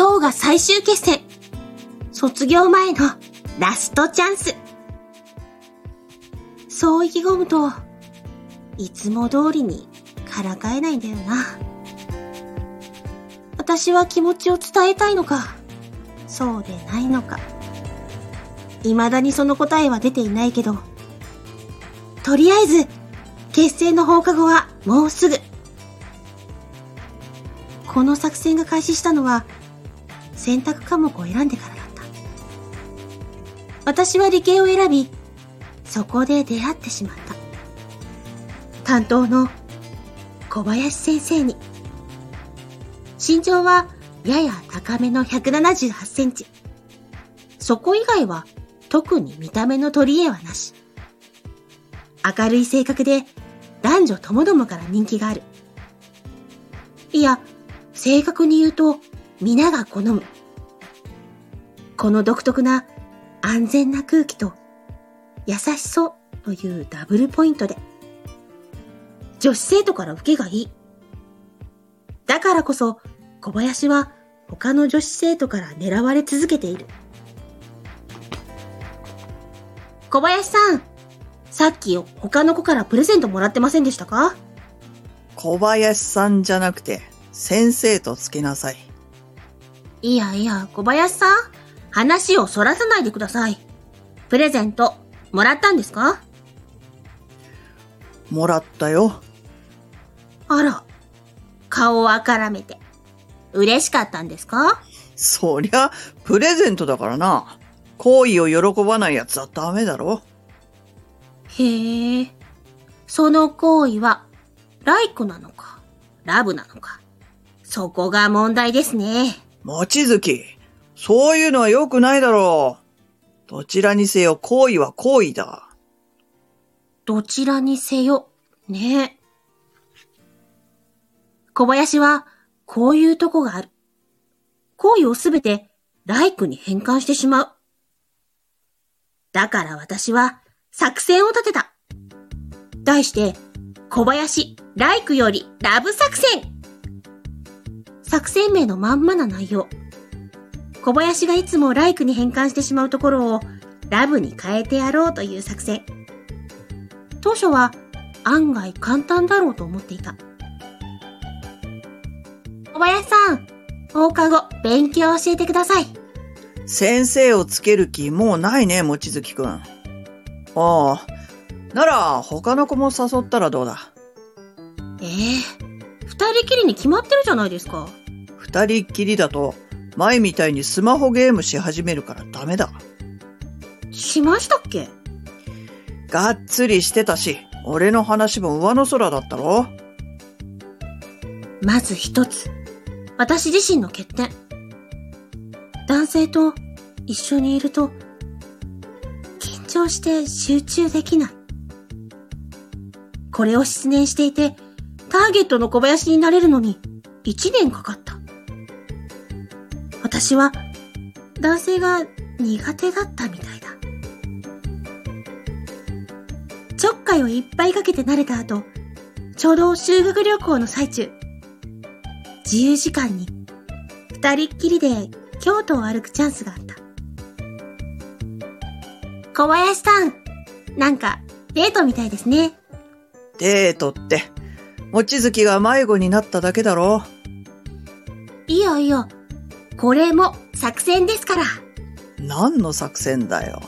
今日が最終決戦。卒業前のラストチャンス。そう意気込むと、いつも通りにからかえないんだよな。私は気持ちを伝えたいのか、そうでないのか。未だにその答えは出ていないけど、とりあえず、決戦の放課後はもうすぐ。この作戦が開始したのは、選択科目を選んでからだった。私は理系を選び、そこで出会ってしまった。担当の小林先生に。身長はやや高めの178センチ。そこ以外は特に見た目の取り柄はなし。明るい性格で男女ともどもから人気がある。いや、正確に言うと皆が好む。この独特な安全な空気と優しそうというダブルポイントで女子生徒から受けがいい。だからこそ小林は他の女子生徒から狙われ続けている。小林さん、さっき他の子からプレゼントもらってませんでしたか？小林さんじゃなくて、先生とつけなさい。いやいや、小林さん、話をそらさないでください。プレゼント、もらったんですか？もらったよ。あら、顔をあからめて。嬉しかったんですか？そりゃ、プレゼントだからな。行為を喜ばない奴はダメだろへえ。その行為は、ライクなのか、ラブなのか。そこが問題ですね。もちづき、そういうのは良くないだろう。どちらにせよ行為は行為だ。どちらにせよ、ね小林は、こういうとこがある。行為をすべて、ライクに変換してしまう。だから私は作戦を立てた。題して、小林、ライクよりラブ作戦作戦名のまんまな内容。小林がいつもライクに変換してしまうところをラブに変えてやろうという作戦。当初は案外簡単だろうと思っていた。小林さん、放課後勉強教えてください。先生をつける気もうないね、もちづきくん。ああ。なら、他の子も誘ったらどうだ？ええ二人きりに決まってるじゃないですか。二人っきりだと、前みたいにスマホゲームし始めるからダメだ。しましたっけ？がっつりしてたし、俺の話も上の空だったろまず一つ。私自身の欠点。男性と一緒にいると、緊張して集中できない。これを失念していて、ターゲットの小林になれるのに1年かかった。私は男性が苦手だったみたいだ。ちょっかいをいっぱいかけて慣れた後、ちょうど修学旅行の最中、自由時間に二人っきりで京都を歩くチャンスがあった。小林さん、なんかデートみたいですね。デートって、もちづきが迷子になっただけだろいやいや、これも作戦ですから。何の作戦だよ。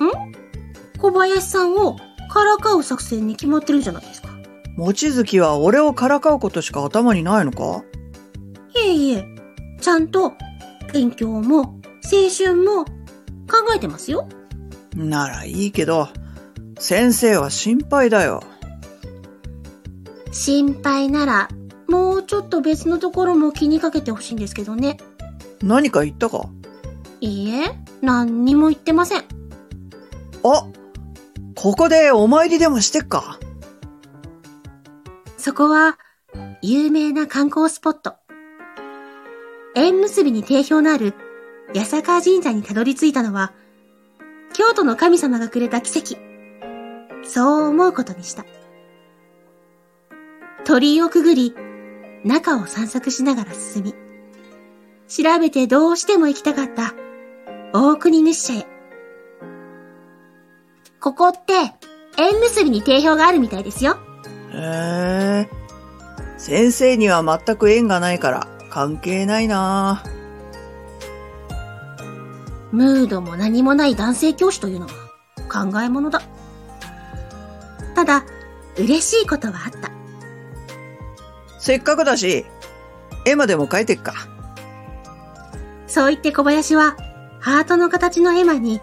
ん？小林さんをからかう作戦に決まってるじゃないですか？もちづきは俺をからかうことしか頭にないのか？いえいえ、ちゃんと勉強も青春も考えてますよ。ならいいけど、先生は心配だよ。心配なら、もうちょっと別のところも気にかけてほしいんですけどね。何か言ったか？いいえ、何にも言ってません。あここでお参りでもしてっか？そこは、有名な観光スポット。縁結びに定評のある八坂神社にたどり着いたのは、京都の神様がくれた奇跡。そう思うことにした。鳥居をくぐり、中を散策しながら進み、調べてどうしても行きたかった大国主社へ。ここって縁結びに定評があるみたいですよ。へえ。先生には全く縁がないから関係ないなムードも何もない男性教師というのは考え物だ。ただ、嬉しいことはあった。せっかくだし、絵馬でも描いてっか。そう言って小林は、ハートの形の絵馬に、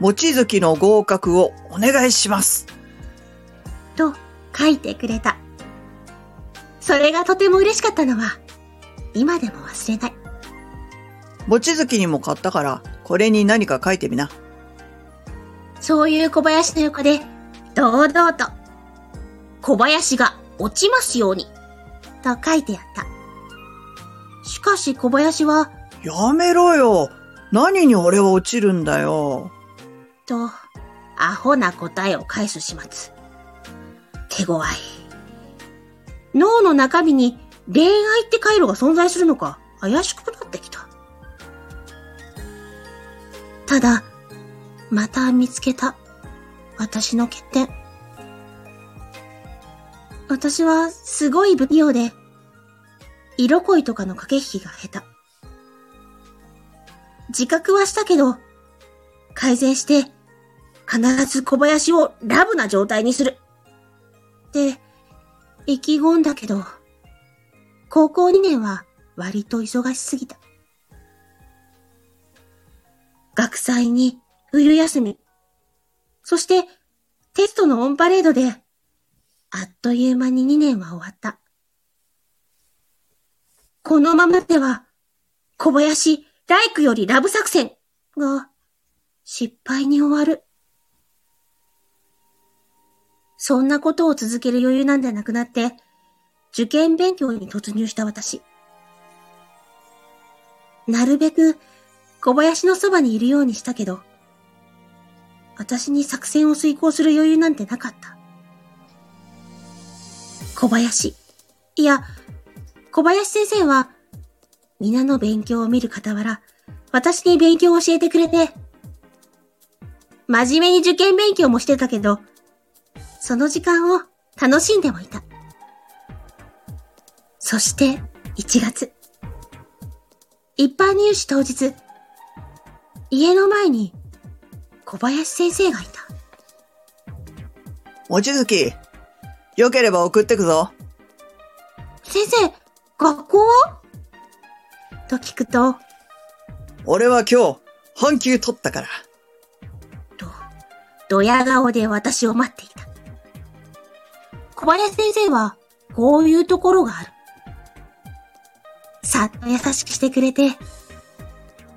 望月の合格をお願いします。と書いてくれた。それがとても嬉しかったのは、今でも忘れない。望月にも買ったから、これに何か書いてみな。そういう小林の横で、堂々と、小林が落ちますように、と書いてやった。しかし小林は、やめろよ何に俺は落ちるんだよ。と、アホな答えを返す始末。手強い。脳の中身に恋愛って回路が存在するのか怪しくなってきた。ただ、また見つけた。私の欠点。私はすごい不器用で、色恋とかの駆け引きが下手。自覚はしたけど、改善して、必ず小林をラブな状態にする。って、意気込んだけど、高校2年は割と忙しすぎた。学祭に冬休み、そしてテストのオンパレードで、あっという間に2年は終わった。このままでは、小林、ライクよりラブ作戦が失敗に終わる。そんなことを続ける余裕なんてなくなって、受験勉強に突入した私。なるべく小林のそばにいるようにしたけど、私に作戦を遂行する余裕なんてなかった。小林。いや、小林先生は、皆の勉強を見る傍ら、私に勉強を教えてくれて、真面目に受験勉強もしてたけど、その時間を楽しんでもいた。そして、1月。一般入試当日、家の前に小林先生がいた。望月、よければ送ってくぞ。先生、学校は？と聞くと、俺は今日、半休取ったから。と、ドヤ顔で私を待っていた。小林先生は、こういうところがある。さっと優しくしてくれて、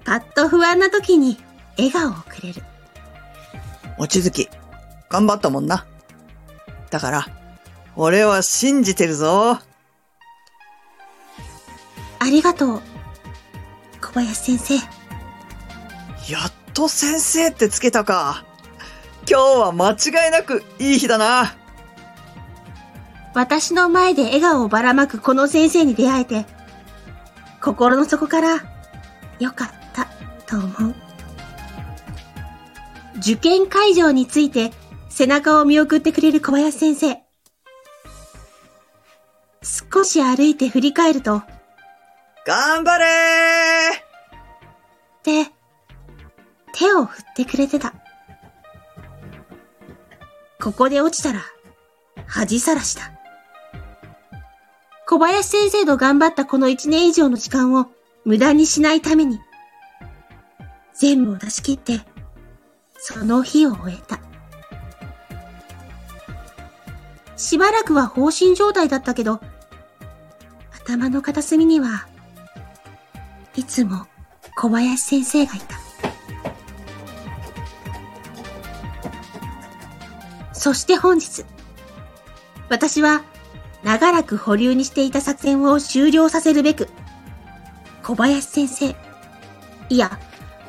パッと不安な時に笑顔をくれる。望月、頑張ったもんな。だから、俺は信じてるぞ。ありがとう、小林先生。やっと先生ってつけたか。今日は間違いなくいい日だな。私の前で笑顔をばらまくこの先生に出会えて、心の底から、よかったと思う。受験会場について背中を見送ってくれる小林先生。少し歩いて振り返ると、頑張れーって、手を振ってくれてた。ここで落ちたら、恥さらした。小林先生と頑張ったこの一年以上の時間を無駄にしないために、全部を出し切って、その日を終えた。しばらくは放心状態だったけど、頭の片隅には、いつも小林先生がいた。そして本日、私は長らく保留にしていた作戦を終了させるべく、小林先生、いや、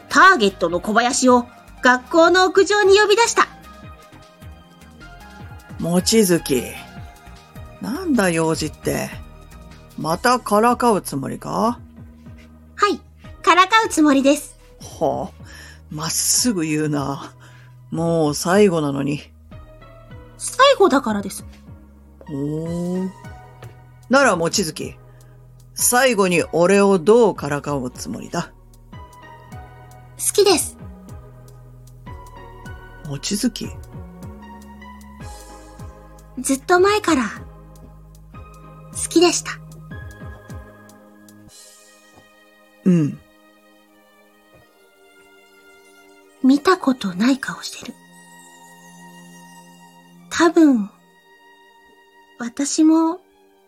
ターゲットの小林を学校の屋上に呼び出した。望月、なんだ用事って？またからかうつもりか？はい。つもりです。はあ、まっすぐ言うな。もう最後なのに。最後だからです。おー。なら、望月。最後に俺をどうからかうつもりだ？好きです。望月ずっと前から、好きでした。うん。見たことない顔してる。多分、私も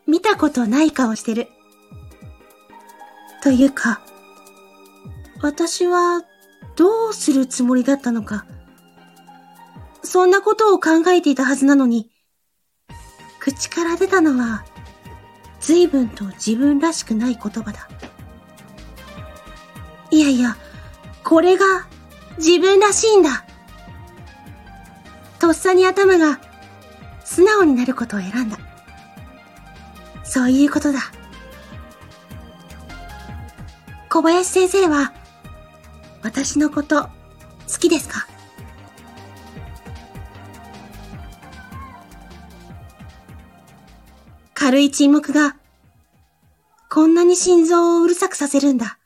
見たことない顔してる。というか、私はどうするつもりだったのか。そんなことを考えていたはずなのに、口から出たのは、随分と自分らしくない言葉だ。いやいや、これが自分らしいんだ。とっさに頭が素直になることを選んだ。そういうことだ。小林先生は、私のこと、好きですか？軽い沈黙が、こんなに心臓をうるさくさせるんだ。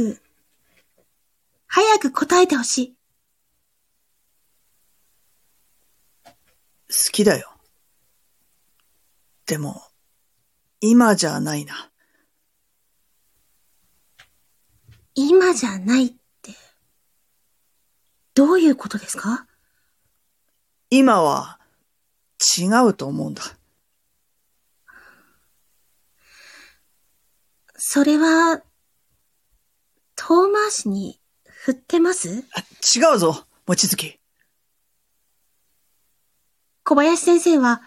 早く、早く答えてほしい。好きだよ。でも、今じゃないな。今じゃないって、どういうことですか？今は違うと思うんだ。それは、遠回しに振ってます？あ違うぞ、望月。小林先生は、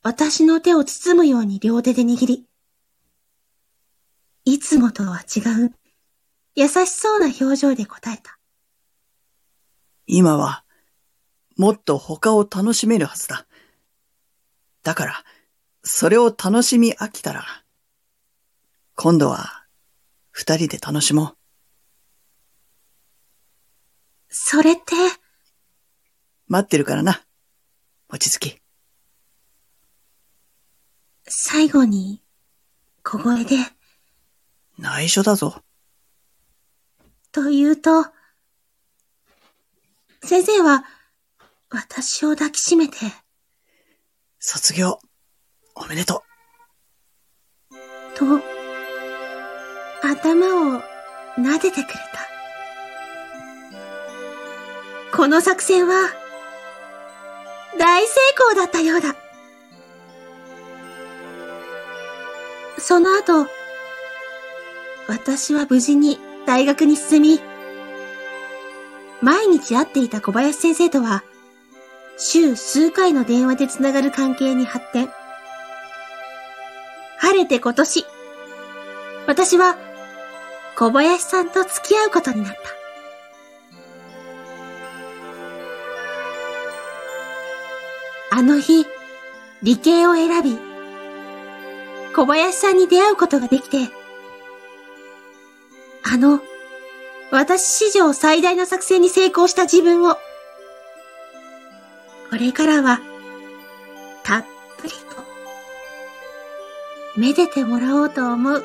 私の手を包むように両手で握り、いつもとは違う、優しそうな表情で答えた。今は、もっと他を楽しめるはずだ。だから、それを楽しみ飽きたら、今度は、二人で楽しもう。それって、待ってるからな、望月。最後に、小声で、内緒だぞ。と言うと、先生は、私を抱きしめて、卒業、おめでとと、頭を撫でてくれた。この作戦は、大成功だったようだ。その後、私は無事に大学に進み、毎日会っていた小林先生とは、週数回の電話でつながる関係に発展。晴れて今年、私は小林さんと付き合うことになった。あの日、理系を選び、小林さんに出会うことができて、あの、私史上最大の作戦に成功した自分を、これからは、たっぷりと、めでてもらおうと思う。